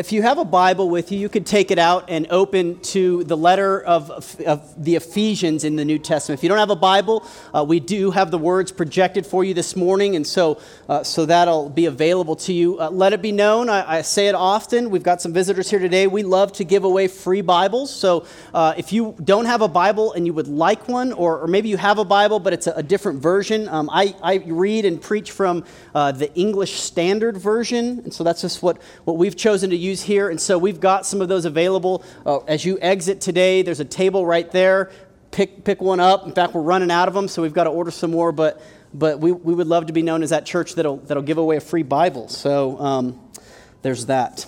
if you have a Bible with you, you could take it out and open to the letter of, of the Ephesians in the New Testament. If you don't have a Bible, uh, we do have the words projected for you this morning, and so, uh, so that'll be available to you. Uh, let it be known, I, I, say it often. We've got some visitors here today. We love to give away free Bibles. So uh, if you don't have a Bible and you would like one, or, or maybe you have a Bible but it's a, a different version, um, I, I read and preach from uh, the English Standard Version, and so that's just what, what we've chosen to use here. And so we've got some of those available. Uh, as you exit today, there's a table right there. Pick, pick one up. In fact, we're running out of them, so we've got to order some more. But, but we, we would love to be known as that church that'll, that'll give away a free Bible. So um, there's that.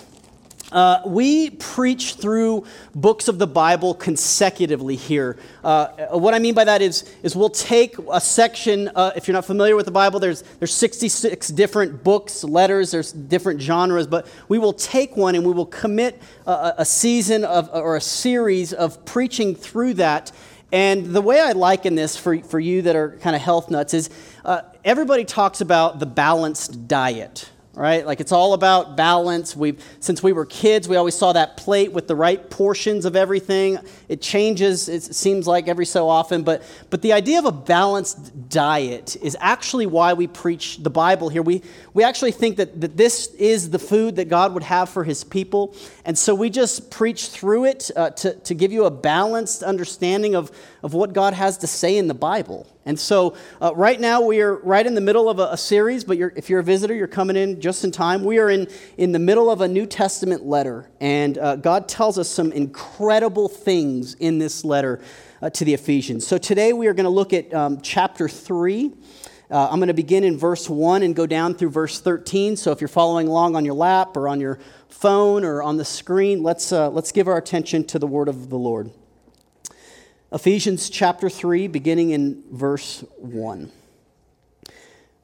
Uh, we preach through books of the Bible consecutively here. Uh, what I mean by that is, is we'll take a section, uh, if you're not familiar with the Bible, there's, there's 66 different books, letters, there's different genres, but we will take one and we will commit a, a season of, or a series of preaching through that. And the way I liken this for, for you that are kind of health nuts is uh, everybody talks about the balanced diet right? Like it's all about balance. We since we were kids, we always saw that plate with the right portions of everything. It changes, it seems like every so often, but but the idea of a balanced diet is actually why we preach the Bible here. We we actually think that, that this is the food that God would have for his people. And so we just preach through it uh, to, to give you a balanced understanding of, of what God has to say in the Bible. And so, uh, right now, we are right in the middle of a, a series, but you're, if you're a visitor, you're coming in just in time. We are in, in the middle of a New Testament letter, and uh, God tells us some incredible things in this letter uh, to the Ephesians. So, today we are going to look at um, chapter 3. Uh, I'm going to begin in verse 1 and go down through verse 13. So, if you're following along on your lap or on your phone or on the screen, let's, uh, let's give our attention to the word of the Lord. Ephesians chapter 3, beginning in verse 1.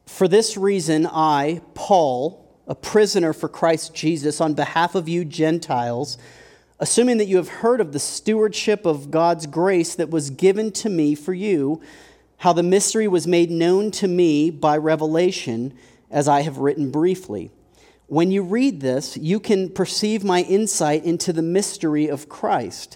For this reason, I, Paul, a prisoner for Christ Jesus, on behalf of you Gentiles, assuming that you have heard of the stewardship of God's grace that was given to me for you, how the mystery was made known to me by revelation, as I have written briefly. When you read this, you can perceive my insight into the mystery of Christ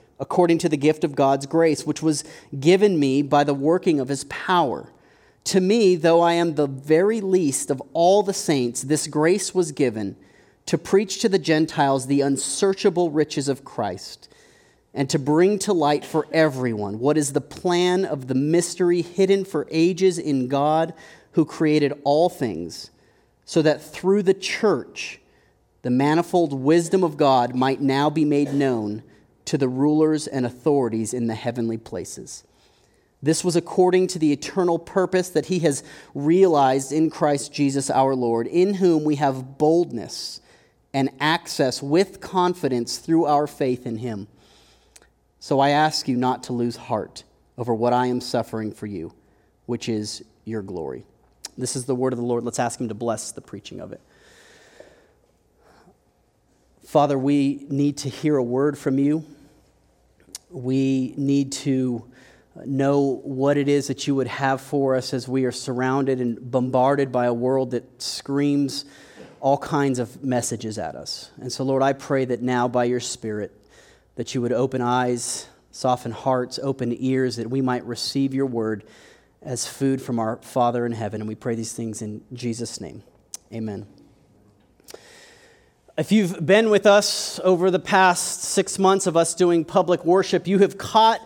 according to the gift of God's grace, which was given me by the working of his power. To me, though I am the very least of all the saints, this grace was given to preach to the Gentiles the unsearchable riches of Christ and to bring to light for everyone what is the plan of the mystery hidden for ages in God who created all things, so that through the church the manifold wisdom of God might now be made known to the rulers and authorities in the heavenly places. This was according to the eternal purpose that he has realized in Christ Jesus our Lord, in whom we have boldness and access with confidence through our faith in him. So I ask you not to lose heart over what I am suffering for you, which is your glory. This is the word of the Lord. Let's ask him to bless the preaching of it. Father, we need to hear a word from you. We need to know what it is that you would have for us as we are surrounded and bombarded by a world that screams all kinds of messages at us. And so, Lord, I pray that now by your Spirit, that you would open eyes, soften hearts, open ears, that we might receive your word as food from our Father in heaven. And we pray these things in Jesus' name. Amen. If you've been with us over the past six months of us doing public worship, you have caught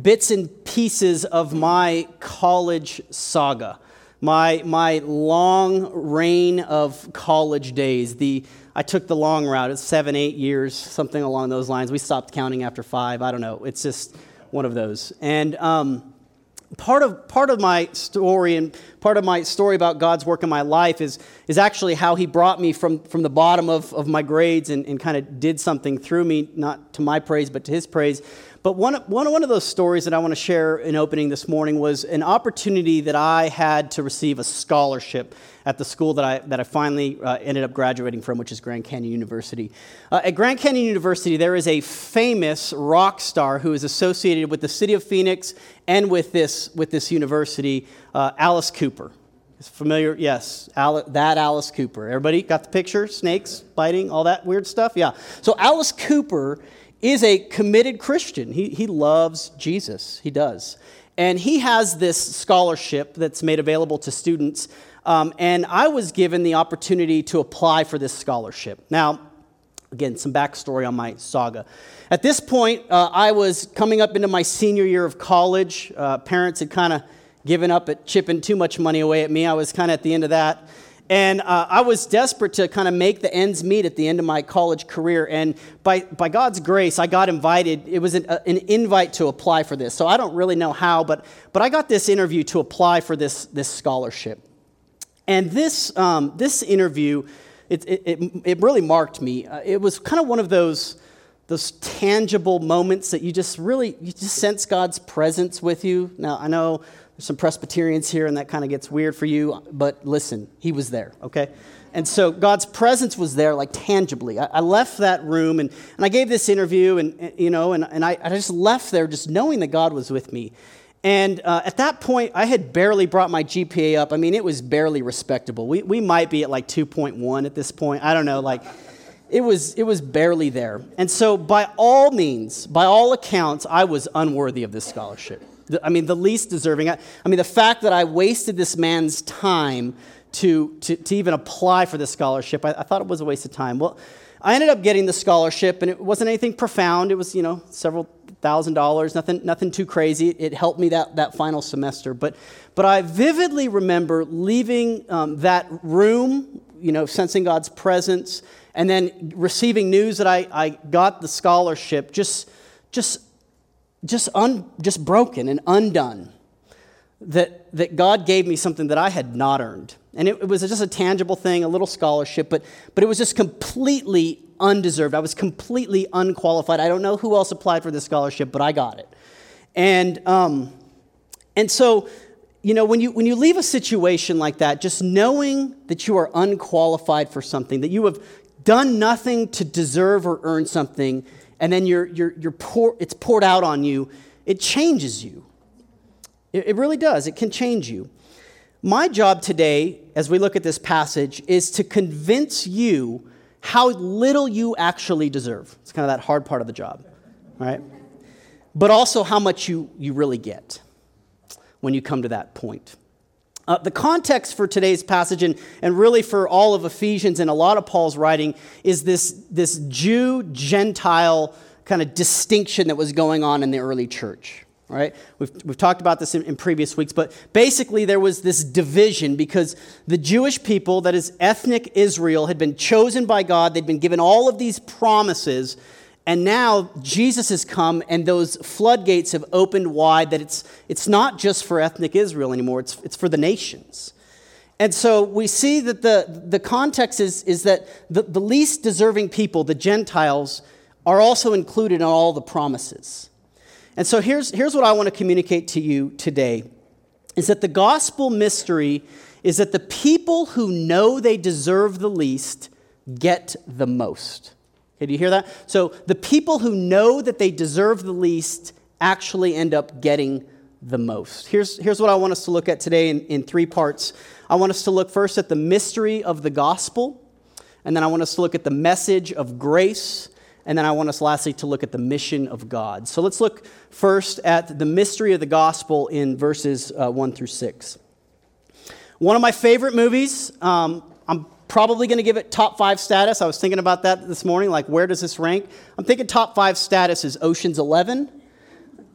bits and pieces of my college saga, my, my long reign of college days. The, I took the long route, it's seven, eight years, something along those lines. We stopped counting after five. I don't know. It's just one of those. And um, part of, part of my story and part of my story about God's work in my life is, is actually how He brought me from, from the bottom of, of my grades and, and kind of did something through me, not to my praise, but to His praise. But one, one, one of those stories that I want to share in opening this morning was an opportunity that I had to receive a scholarship at the school that I, that I finally uh, ended up graduating from, which is Grand Canyon University. Uh, at Grand Canyon University, there is a famous rock star who is associated with the city of Phoenix and with this, with this university, uh, Alice Cooper. Is familiar? Yes, that Alice Cooper. Everybody got the picture? Snakes biting, all that weird stuff? Yeah. So Alice Cooper is a committed Christian. He, he loves Jesus, he does. And he has this scholarship that's made available to students. Um, and I was given the opportunity to apply for this scholarship. Now, again, some backstory on my saga. At this point, uh, I was coming up into my senior year of college. Uh, parents had kind of given up at chipping too much money away at me. I was kind of at the end of that. And uh, I was desperate to kind of make the ends meet at the end of my college career. And by, by God's grace, I got invited. It was an, uh, an invite to apply for this. So I don't really know how, but, but I got this interview to apply for this, this scholarship. And this, um, this interview, it, it, it, it, really marked me. Uh, it was kind of one of those, those tangible moments that you just really, you just sense God's presence with you. Now, I know there's some Presbyterians here, and that kind of gets weird for you, but listen, he was there, okay? And so God's presence was there, like tangibly. I, I left that room and, and I gave this interview, and, you know, and, and I, I just left there just knowing that God was with me. And uh, at that point, I had barely brought my GPA up. I mean, it was barely respectable. We, we might be at like 2.1 at this point. I don't know. Like, it was, it was barely there. And so, by all means, by all accounts, I was unworthy of this scholarship. I mean, the least deserving. I, I mean, the fact that I wasted this man's time to, to, to even apply for this scholarship, I, I, thought it was a waste of time. Well, I ended up getting the scholarship, and it wasn't anything profound. It was, you know, several thousand dollars, nothing, nothing too crazy. It helped me that, that final semester. But, but I vividly remember leaving um, that room, you know, sensing God's presence, and then receiving news that I, I got the scholarship, just, just just, un, just broken and undone. That, that God gave me something that I had not earned. And it, it was just a tangible thing, a little scholarship, but, but it was just completely undeserved. I was completely unqualified. I don't know who else applied for this scholarship, but I got it. And, um, and so, you know, when you, when you leave a situation like that, just knowing that you are unqualified for something, that you have done nothing to deserve or earn something, and then you're, you're, you're pour, it's poured out on you, it changes you. It, it really does. It can change you. My job today, as we look at this passage, is to convince you how little you actually deserve. It's kind of that hard part of the job, right? But also how much you, you really get when you come to that point. Uh, the context for today's passage, and, and really for all of Ephesians and a lot of Paul's writing, is this, this Jew Gentile kind of distinction that was going on in the early church. Right? We've, we've talked about this in, in previous weeks, but basically there was this division because the Jewish people, that is ethnic Israel, had been chosen by God. They'd been given all of these promises and now Jesus has come, and those floodgates have opened wide that it's, it's not just for ethnic Israel anymore, it's, it's for the nations. And so we see that the, the context is, is that the, the least deserving people, the Gentiles, are also included in all the promises. And so here's, here's what I want to communicate to you today is that the gospel mystery is that the people who know they deserve the least get the most. Okay, do you hear that? So the people who know that they deserve the least actually end up getting the most. Here's, here's what I want us to look at today in, in three parts. I want us to look first at the mystery of the gospel, and then I want us to look at the message of grace, and then I want us lastly to look at the mission of God. So let's look first at the mystery of the gospel in verses uh, 1 through 6. One of my favorite movies, um, Probably going to give it top five status. I was thinking about that this morning, like where does this rank? I'm thinking top five status is Ocean's 11.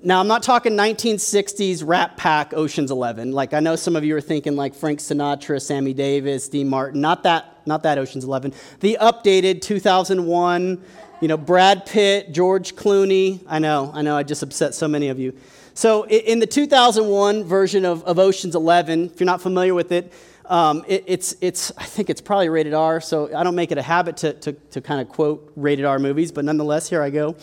Now, I'm not talking 1960s Rat Pack Ocean's 11. Like, I know some of you are thinking like Frank Sinatra, Sammy Davis, Dean Martin. Not that, not that Ocean's 11. The updated 2001, you know, Brad Pitt, George Clooney. I know, I know, I just upset so many of you. So, in the 2001 version of, of Ocean's 11, if you're not familiar with it, Um, it, it's, it's, I think it's probably rated R, so I don't make it a habit to, to, to kind of quote rated R movies, but nonetheless, here I go.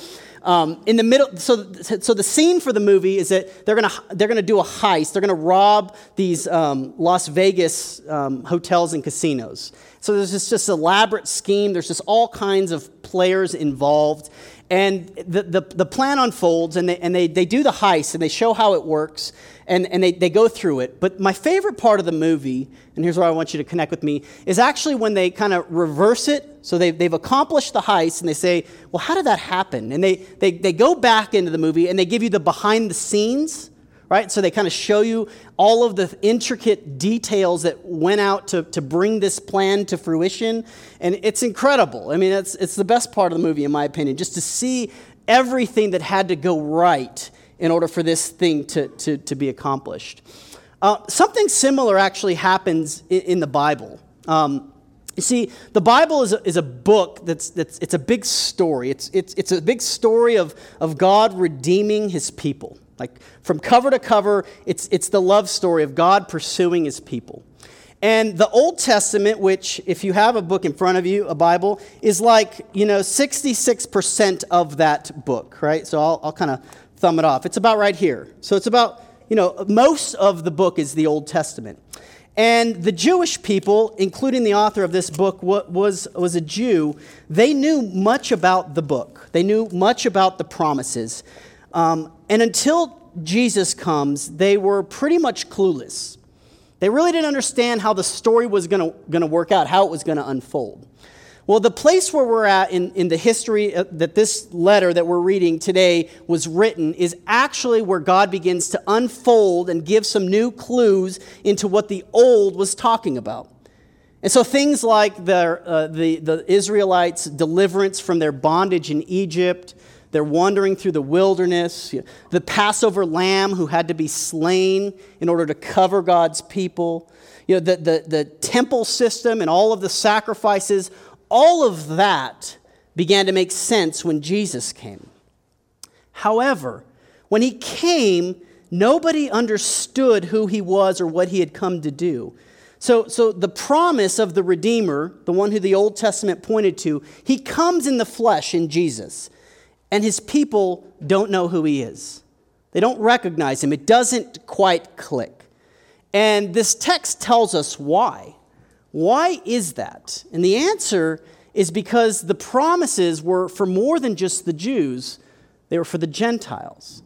Um, in the middle, so, so the scene for the movie is that they're gonna, they're gonna do a heist. They're gonna rob these um, Las Vegas um, hotels and casinos. So there's this just elaborate scheme. There's just all kinds of players involved. And the, the, the plan unfolds, and, they, and they, they do the heist, and they show how it works, and, and they, they go through it. But my favorite part of the movie, and here's where I want you to connect with me, is actually when they kind of reverse it. So they've, they've accomplished the heist, and they say, Well, how did that happen? And they, they, they go back into the movie, and they give you the behind the scenes right? So they kind of show you all of the intricate details that went out to, to bring this plan to fruition. And it's incredible. I mean, it's, it's the best part of the movie, in my opinion, just to see everything that had to go right in order for this thing to, to, to be accomplished. Uh, something similar actually happens in, in the Bible. Um, you see, the Bible is a, is a book that's, that's it's a big story. It's, it's, it's a big story of, of God redeeming his people. Like from cover to cover, it's, it's the love story of God pursuing his people. And the Old Testament, which, if you have a book in front of you, a Bible, is like, you know, 66% of that book, right? So I'll, I'll kind of thumb it off. It's about right here. So it's about, you know, most of the book is the Old Testament. And the Jewish people, including the author of this book, was, was a Jew. They knew much about the book, they knew much about the promises. Um, and until Jesus comes, they were pretty much clueless. They really didn't understand how the story was going to work out, how it was going to unfold. Well, the place where we're at in, in the history uh, that this letter that we're reading today was written is actually where God begins to unfold and give some new clues into what the old was talking about. And so things like the, uh, the, the Israelites' deliverance from their bondage in Egypt, they're wandering through the wilderness. The Passover lamb who had to be slain in order to cover God's people. You know, the, the, the temple system and all of the sacrifices, all of that began to make sense when Jesus came. However, when he came, nobody understood who he was or what he had come to do. So, so the promise of the Redeemer, the one who the Old Testament pointed to, he comes in the flesh in Jesus and his people don't know who he is. They don't recognize him. It doesn't quite click. And this text tells us why. Why is that? And the answer is because the promises were for more than just the Jews, they were for the Gentiles.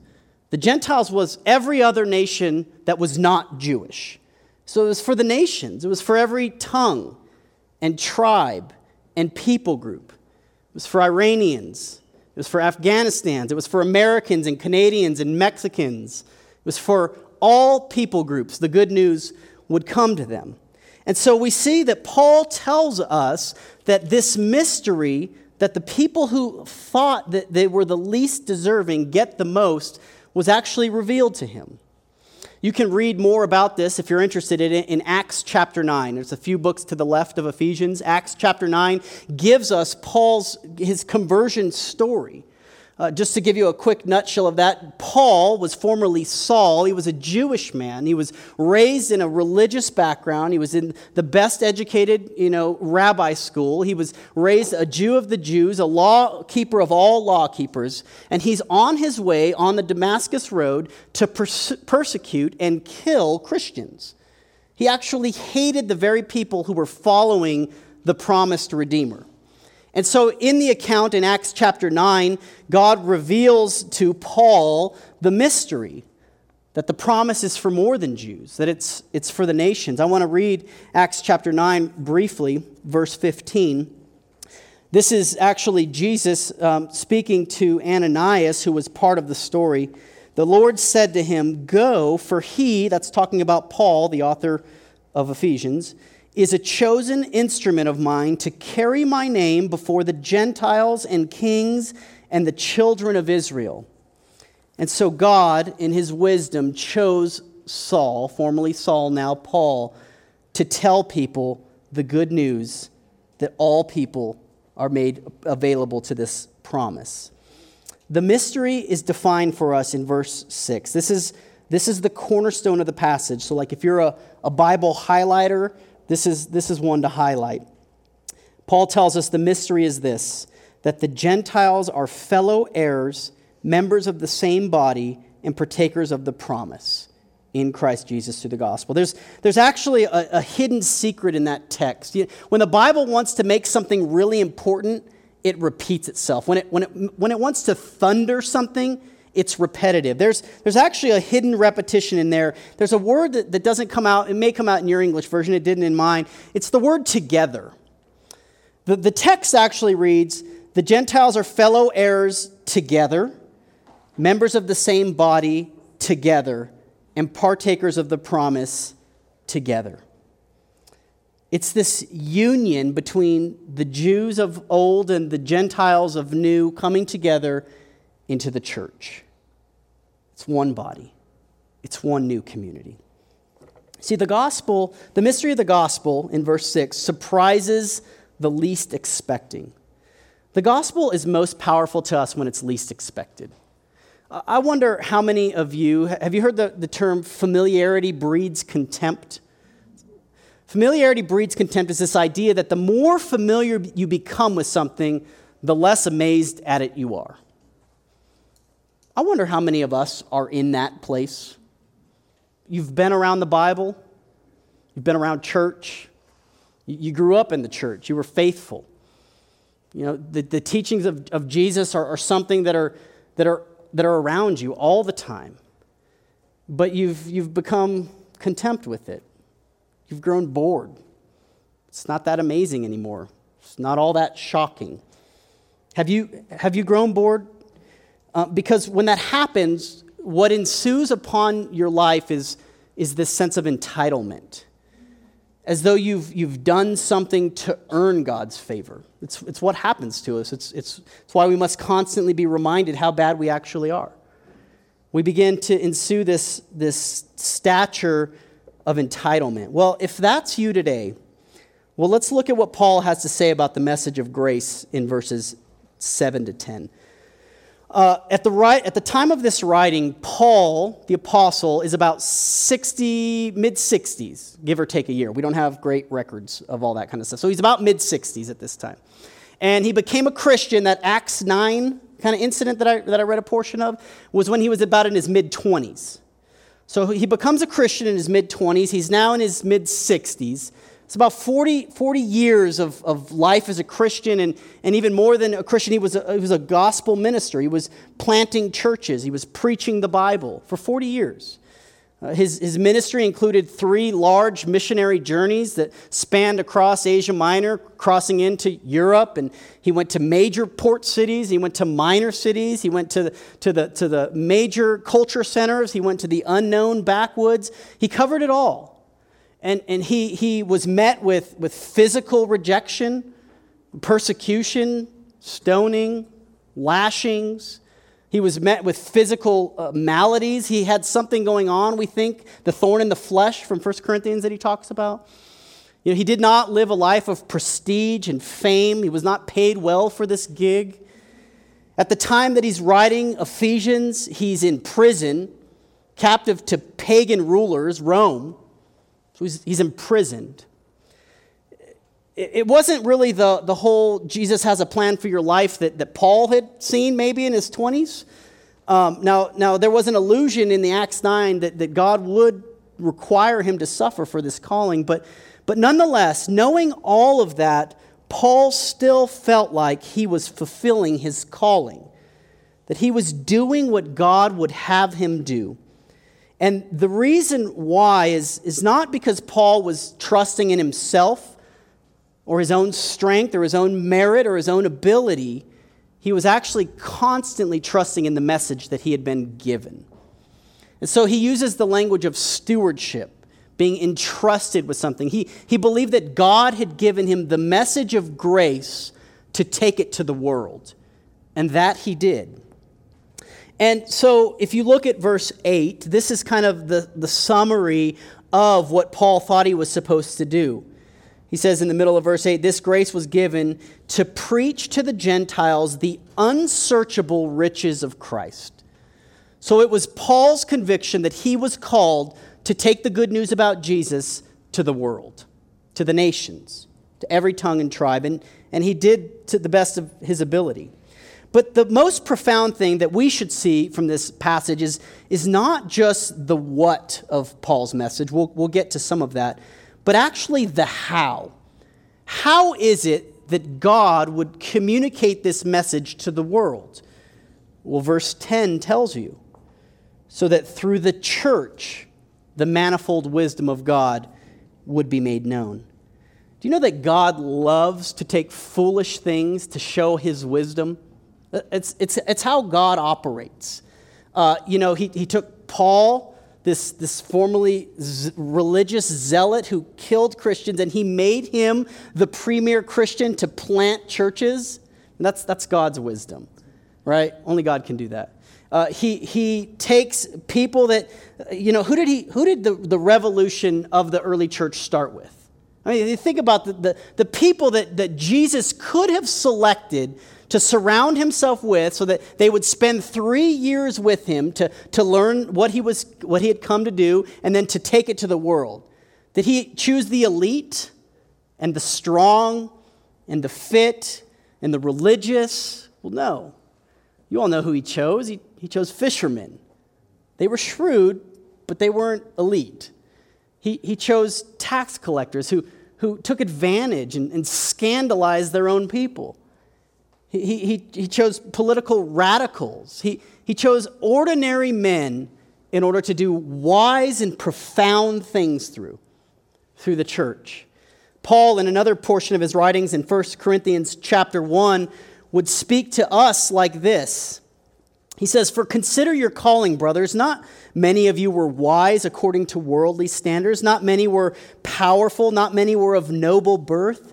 The Gentiles was every other nation that was not Jewish. So it was for the nations, it was for every tongue and tribe and people group. It was for Iranians, it was for Afghanistans. It was for Americans and Canadians and Mexicans. It was for all people groups. The good news would come to them. And so we see that Paul tells us that this mystery, that the people who thought that they were the least deserving get the most, was actually revealed to him. You can read more about this if you're interested in it in Acts chapter 9. There's a few books to the left of Ephesians. Acts chapter 9 gives us Paul's his conversion story. Uh, just to give you a quick nutshell of that, Paul was formerly Saul. He was a Jewish man. He was raised in a religious background. He was in the best educated, you know, rabbi school. He was raised a Jew of the Jews, a law keeper of all law keepers. And he's on his way on the Damascus road to perse- persecute and kill Christians. He actually hated the very people who were following the promised Redeemer. And so, in the account in Acts chapter 9, God reveals to Paul the mystery that the promise is for more than Jews, that it's, it's for the nations. I want to read Acts chapter 9 briefly, verse 15. This is actually Jesus um, speaking to Ananias, who was part of the story. The Lord said to him, Go, for he, that's talking about Paul, the author of Ephesians, is a chosen instrument of mine to carry my name before the Gentiles and kings and the children of Israel. And so God, in his wisdom, chose Saul, formerly Saul, now Paul, to tell people the good news that all people are made available to this promise. The mystery is defined for us in verse 6. This is This is the cornerstone of the passage. So, like if you're a, a Bible highlighter, this is, this is one to highlight. Paul tells us the mystery is this that the Gentiles are fellow heirs, members of the same body, and partakers of the promise in Christ Jesus through the gospel. There's, there's actually a, a hidden secret in that text. When the Bible wants to make something really important, it repeats itself. When it, when it, when it wants to thunder something, it's repetitive. There's, there's actually a hidden repetition in there. There's a word that, that doesn't come out, it may come out in your English version, it didn't in mine. It's the word together. The, the text actually reads The Gentiles are fellow heirs together, members of the same body together, and partakers of the promise together. It's this union between the Jews of old and the Gentiles of new coming together into the church. It's one body, it's one new community. See, the gospel, the mystery of the gospel in verse 6 surprises the least expecting. The gospel is most powerful to us when it's least expected. I wonder how many of you have you heard the, the term familiarity breeds contempt? Familiarity breeds contempt is this idea that the more familiar you become with something, the less amazed at it you are. I wonder how many of us are in that place. You've been around the Bible, you've been around church, you grew up in the church, you were faithful. You know, the, the teachings of, of Jesus are, are something that are, that, are, that are around you all the time. But you've, you've become contempt with it. You've grown bored. It's not that amazing anymore. It's not all that shocking. Have you, have you grown bored? Uh, because when that happens, what ensues upon your life is, is this sense of entitlement as though you've, you've done something to earn God's favor. It's, it's what happens to us. It's, it's, it's why we must constantly be reminded how bad we actually are. We begin to ensue this, this stature of entitlement. Well, if that's you today, well, let's look at what Paul has to say about the message of grace in verses 7 to 10. Uh, at, the right, at the time of this writing, Paul, the apostle, is about 60, mid 60s, give or take a year. We don't have great records of all that kind of stuff. So he's about mid 60s at this time. And he became a Christian. That Acts 9 kind of incident that I, that I read a portion of was when he was about in his mid 20s. So he becomes a Christian in his mid 20s. He's now in his mid 60s. It's about 40, 40 years of, of life as a Christian, and, and even more than a Christian, he was a, he was a gospel minister. He was planting churches, he was preaching the Bible for 40 years. Uh, his, his ministry included three large missionary journeys that spanned across Asia Minor, crossing into Europe. And he went to major port cities, he went to minor cities, he went to the, to the, to the major culture centers, he went to the unknown backwoods. He covered it all. And, and he, he was met with, with physical rejection, persecution, stoning, lashings. He was met with physical uh, maladies. He had something going on, we think, the thorn in the flesh from 1 Corinthians that he talks about. You know, he did not live a life of prestige and fame. He was not paid well for this gig. At the time that he's writing Ephesians, he's in prison, captive to pagan rulers, Rome. So he's, he's imprisoned. It wasn't really the, the whole Jesus has a plan for your life that, that Paul had seen maybe in his 20s. Um, now, now, there was an illusion in the Acts 9 that, that God would require him to suffer for this calling, but, but nonetheless, knowing all of that, Paul still felt like he was fulfilling his calling, that he was doing what God would have him do. And the reason why is, is not because Paul was trusting in himself or his own strength or his own merit or his own ability. He was actually constantly trusting in the message that he had been given. And so he uses the language of stewardship, being entrusted with something. He, he believed that God had given him the message of grace to take it to the world. And that he did. And so, if you look at verse 8, this is kind of the, the summary of what Paul thought he was supposed to do. He says in the middle of verse 8, This grace was given to preach to the Gentiles the unsearchable riches of Christ. So it was Paul's conviction that he was called to take the good news about Jesus to the world, to the nations, to every tongue and tribe. And, and he did to the best of his ability. But the most profound thing that we should see from this passage is, is not just the what of Paul's message, we'll, we'll get to some of that, but actually the how. How is it that God would communicate this message to the world? Well, verse 10 tells you so that through the church, the manifold wisdom of God would be made known. Do you know that God loves to take foolish things to show his wisdom? It's, it's, it's how God operates. Uh, you know, he, he took Paul, this, this formerly z- religious zealot who killed Christians, and he made him the premier Christian to plant churches. And that's, that's God's wisdom, right? Only God can do that. Uh, he, he takes people that, you know, who did, he, who did the, the revolution of the early church start with? I mean, you think about the, the, the people that, that Jesus could have selected to surround himself with so that they would spend three years with him to, to learn what he, was, what he had come to do and then to take it to the world. Did he choose the elite and the strong and the fit and the religious? Well, no. You all know who he chose. He, he chose fishermen. They were shrewd, but they weren't elite. He, he chose tax collectors who, who took advantage and, and scandalized their own people. He, he, he chose political radicals. He, he chose ordinary men in order to do wise and profound things through, through the church. Paul, in another portion of his writings in 1 Corinthians chapter 1, would speak to us like this. He says, For consider your calling, brothers. Not many of you were wise according to worldly standards. Not many were powerful. Not many were of noble birth.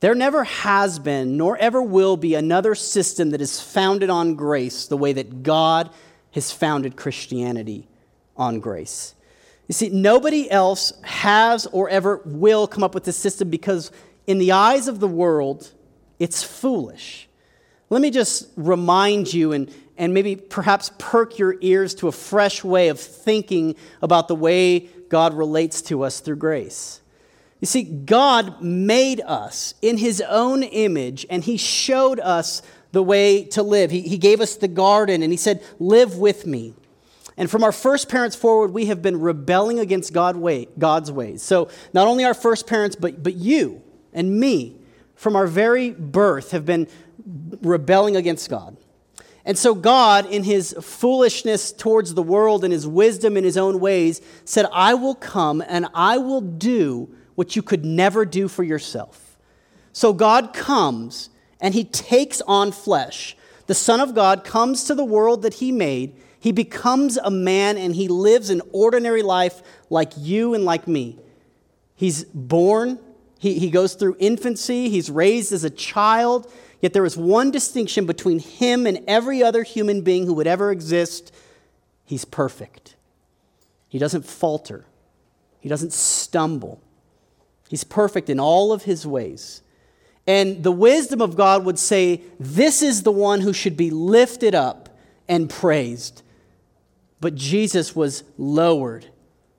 There never has been, nor ever will be, another system that is founded on grace the way that God has founded Christianity on grace. You see, nobody else has or ever will come up with this system because, in the eyes of the world, it's foolish. Let me just remind you and, and maybe perhaps perk your ears to a fresh way of thinking about the way God relates to us through grace. You see, God made us in his own image, and he showed us the way to live. He, he gave us the garden, and he said, Live with me. And from our first parents forward, we have been rebelling against God way, God's ways. So, not only our first parents, but, but you and me, from our very birth, have been rebelling against God. And so, God, in his foolishness towards the world and his wisdom in his own ways, said, I will come and I will do what you could never do for yourself. So God comes and he takes on flesh. The Son of God comes to the world that he made. He becomes a man and he lives an ordinary life like you and like me. He's born, he, he goes through infancy, he's raised as a child. Yet there is one distinction between him and every other human being who would ever exist he's perfect. He doesn't falter, he doesn't stumble. He's perfect in all of his ways. And the wisdom of God would say, This is the one who should be lifted up and praised. But Jesus was lowered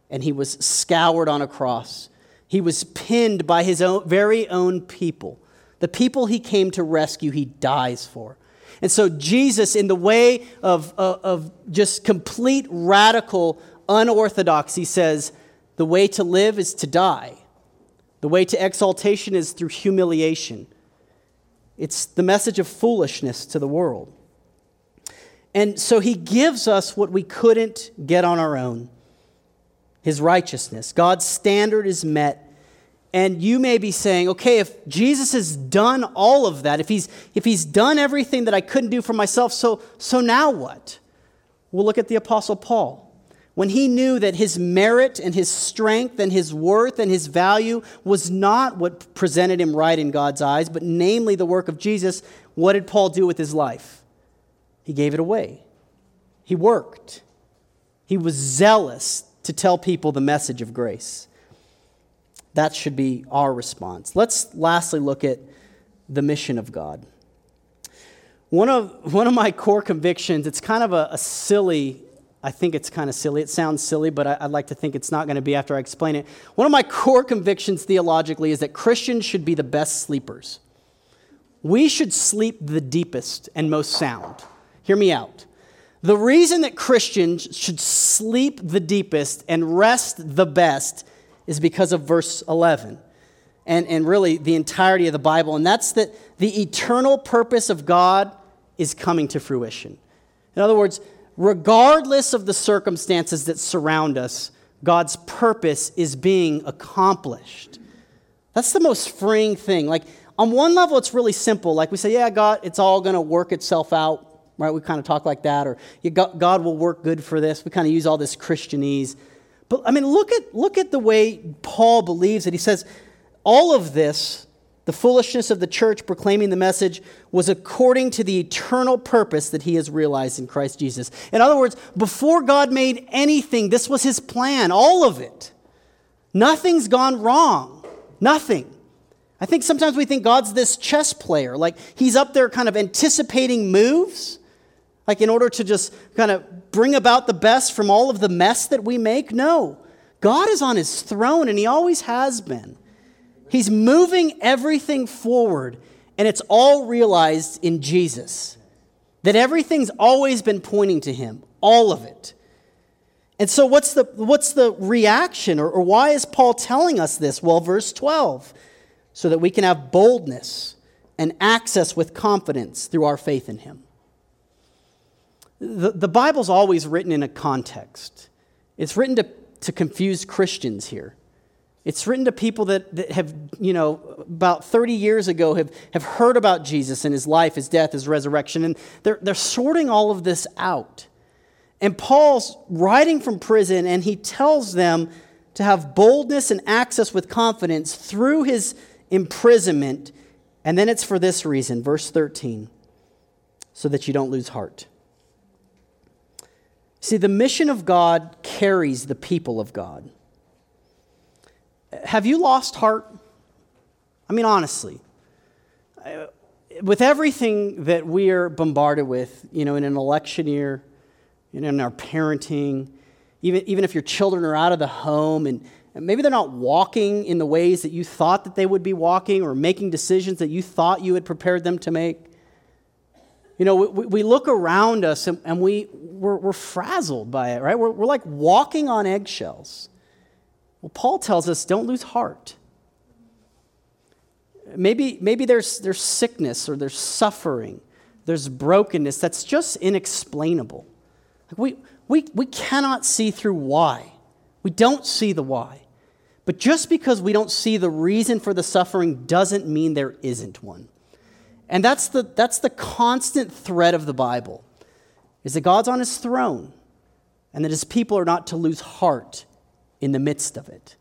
and he was scoured on a cross. He was pinned by his own, very own people. The people he came to rescue, he dies for. And so, Jesus, in the way of, of, of just complete radical unorthodoxy, says, The way to live is to die. The way to exaltation is through humiliation. It's the message of foolishness to the world. And so he gives us what we couldn't get on our own his righteousness. God's standard is met. And you may be saying, okay, if Jesus has done all of that, if he's, if he's done everything that I couldn't do for myself, so, so now what? We'll look at the Apostle Paul. When he knew that his merit and his strength and his worth and his value was not what presented him right in God's eyes, but namely the work of Jesus, what did Paul do with his life? He gave it away. He worked. He was zealous to tell people the message of grace. That should be our response. Let's lastly look at the mission of God. One of, one of my core convictions, it's kind of a, a silly, I think it's kind of silly. It sounds silly, but I, I'd like to think it's not going to be after I explain it. One of my core convictions theologically is that Christians should be the best sleepers. We should sleep the deepest and most sound. Hear me out. The reason that Christians should sleep the deepest and rest the best is because of verse 11 and, and really the entirety of the Bible, and that's that the eternal purpose of God is coming to fruition. In other words, regardless of the circumstances that surround us, God's purpose is being accomplished. That's the most freeing thing. Like, on one level, it's really simple. Like, we say, yeah, God, it's all going to work itself out, right? We kind of talk like that. Or, God will work good for this. We kind of use all this Christianese. But, I mean, look at, look at the way Paul believes it. He says, all of this the foolishness of the church proclaiming the message was according to the eternal purpose that he has realized in Christ Jesus. In other words, before God made anything, this was his plan, all of it. Nothing's gone wrong. Nothing. I think sometimes we think God's this chess player, like he's up there kind of anticipating moves, like in order to just kind of bring about the best from all of the mess that we make. No, God is on his throne and he always has been. He's moving everything forward, and it's all realized in Jesus. That everything's always been pointing to him, all of it. And so, what's the, what's the reaction, or, or why is Paul telling us this? Well, verse 12, so that we can have boldness and access with confidence through our faith in him. The, the Bible's always written in a context, it's written to, to confuse Christians here. It's written to people that, that have, you know, about 30 years ago have, have heard about Jesus and his life, his death, his resurrection, and they're, they're sorting all of this out. And Paul's writing from prison, and he tells them to have boldness and access with confidence through his imprisonment. And then it's for this reason, verse 13, so that you don't lose heart. See, the mission of God carries the people of God. Have you lost heart? I mean, honestly. With everything that we are bombarded with, you know, in an election year, you know, in our parenting, even, even if your children are out of the home and, and maybe they're not walking in the ways that you thought that they would be walking or making decisions that you thought you had prepared them to make. You know, we, we look around us and, and we, we're, we're frazzled by it, right? We're, we're like walking on eggshells. Well, Paul tells us don't lose heart. Maybe, maybe there's, there's sickness or there's suffering, there's brokenness that's just inexplainable. Like we, we, we cannot see through why. We don't see the why. But just because we don't see the reason for the suffering doesn't mean there isn't one. And that's the, that's the constant thread of the Bible, is that God's on his throne and that his people are not to lose heart in the midst of it.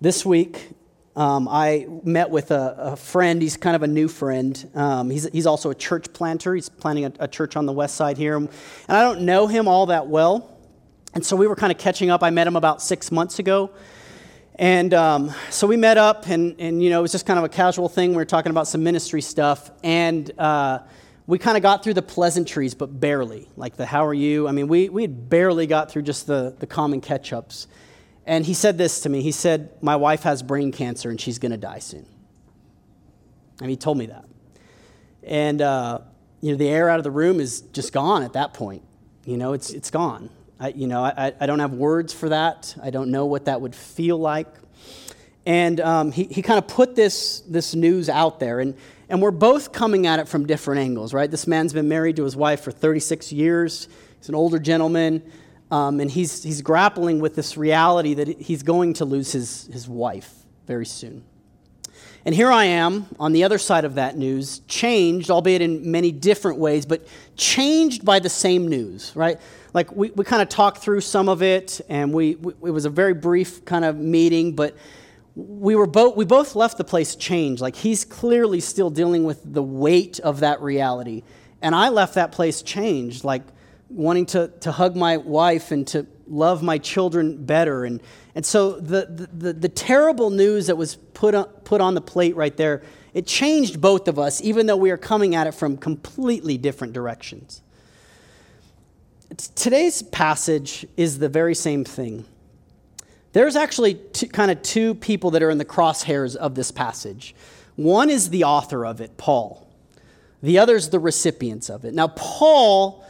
This week, um, I met with a, a, friend. He's kind of a new friend. Um, he's, he's also a church planter. He's planting a, a, church on the west side here. And I don't know him all that well. And so we were kind of catching up. I met him about six months ago. And um, so we met up, and, and, you know, it was just kind of a casual thing. We were talking about some ministry stuff. And uh, we kind of got through the pleasantries, but barely. Like the how are you? I mean, we, we had barely got through just the, the common catch ups. And he said this to me. He said, My wife has brain cancer and she's going to die soon. And he told me that. And, uh, you know, the air out of the room is just gone at that point. You know, it's, it's gone. I, you know, I, I don't have words for that. I don't know what that would feel like. And um, he, he kind of put this, this news out there. And, and we're both coming at it from different angles, right? This man's been married to his wife for 36 years. He's an older gentleman. Um, and he's, he's grappling with this reality that he's going to lose his, his wife very soon. And here I am on the other side of that news, changed, albeit in many different ways, but changed by the same news, right? Like we, we kind of talked through some of it, and we, we, it was a very brief kind of meeting, but we were both we both left the place changed. Like he's clearly still dealing with the weight of that reality. And I left that place changed, like wanting to, to hug my wife and to love my children better. And, and so the, the, the, the terrible news that was put on, put on the plate right there, it changed both of us, even though we are coming at it from completely different directions. Today's passage is the very same thing. There's actually two, kind of two people that are in the crosshairs of this passage. One is the author of it, Paul. The other is the recipients of it. Now, Paul,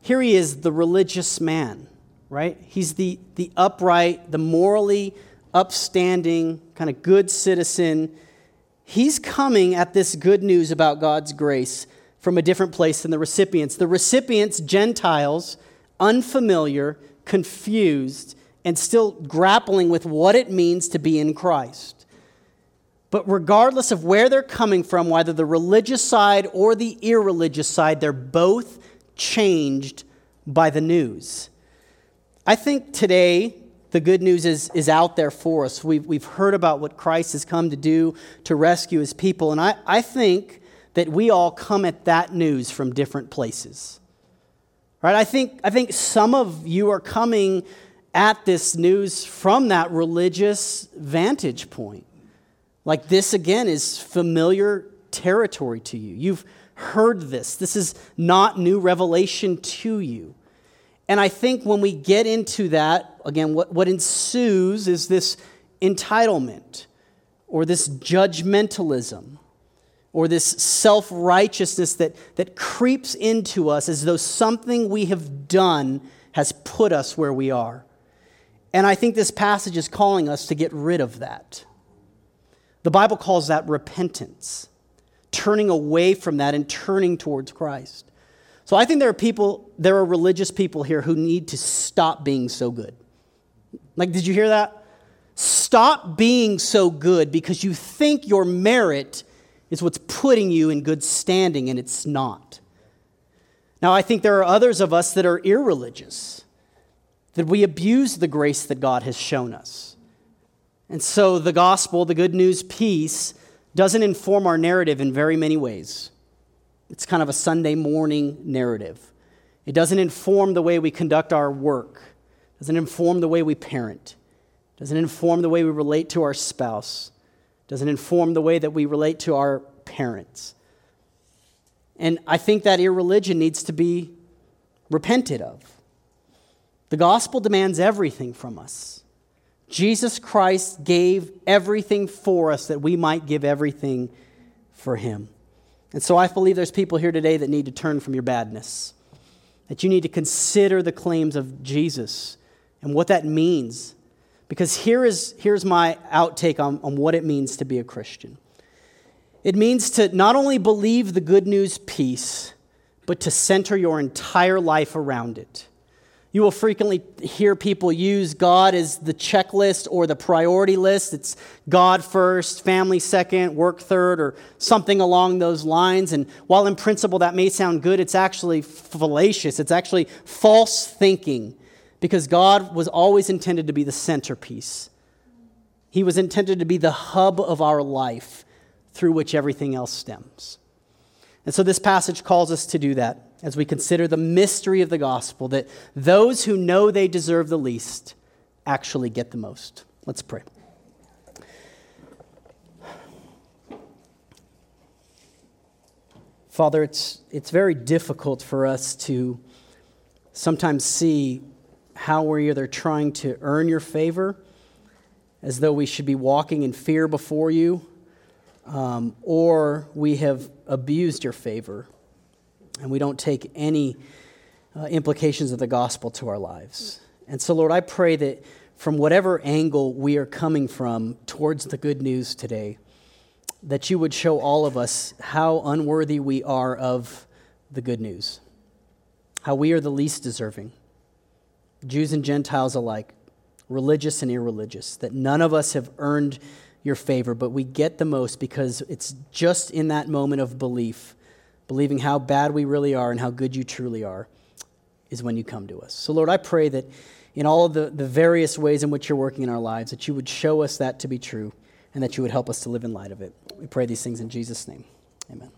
here he is, the religious man, right? He's the, the upright, the morally upstanding, kind of good citizen. He's coming at this good news about God's grace from a different place than the recipients. The recipients, Gentiles, unfamiliar, confused, and still grappling with what it means to be in Christ. But regardless of where they're coming from, whether the religious side or the irreligious side, they're both changed by the news. I think today the good news is, is out there for us. We've, we've heard about what Christ has come to do to rescue his people, and I, I think that we all come at that news from different places. Right? I think, I think some of you are coming at this news from that religious vantage point. Like this, again, is familiar territory to you. You've heard this. This is not new revelation to you. And I think when we get into that, again, what, what ensues is this entitlement or this judgmentalism or this self righteousness that, that creeps into us as though something we have done has put us where we are. And I think this passage is calling us to get rid of that. The Bible calls that repentance, turning away from that and turning towards Christ. So I think there are people, there are religious people here who need to stop being so good. Like, did you hear that? Stop being so good because you think your merit is what's putting you in good standing, and it's not. Now, I think there are others of us that are irreligious that we abuse the grace that God has shown us. And so the gospel, the good news piece, doesn't inform our narrative in very many ways. It's kind of a Sunday morning narrative. It doesn't inform the way we conduct our work, it doesn't inform the way we parent, it doesn't inform the way we relate to our spouse, it doesn't inform the way that we relate to our parents. And I think that irreligion needs to be repented of. The gospel demands everything from us. Jesus Christ gave everything for us that we might give everything for him. And so I believe there's people here today that need to turn from your badness, that you need to consider the claims of Jesus and what that means. Because here is, here's my outtake on, on what it means to be a Christian it means to not only believe the good news piece, but to center your entire life around it. You will frequently hear people use God as the checklist or the priority list. It's God first, family second, work third, or something along those lines. And while in principle that may sound good, it's actually fallacious. It's actually false thinking because God was always intended to be the centerpiece. He was intended to be the hub of our life through which everything else stems. And so this passage calls us to do that as we consider the mystery of the gospel that those who know they deserve the least actually get the most. Let's pray. Father, it's, it's very difficult for us to sometimes see how we're either trying to earn your favor, as though we should be walking in fear before you, um, or we have abused your favor and we don't take any uh, implications of the gospel to our lives. And so, Lord, I pray that from whatever angle we are coming from towards the good news today, that you would show all of us how unworthy we are of the good news, how we are the least deserving, Jews and Gentiles alike, religious and irreligious, that none of us have earned your favor, but we get the most because it's just in that moment of belief, believing how bad we really are and how good you truly are, is when you come to us. So, Lord, I pray that in all of the, the various ways in which you're working in our lives, that you would show us that to be true and that you would help us to live in light of it. We pray these things in Jesus' name. Amen.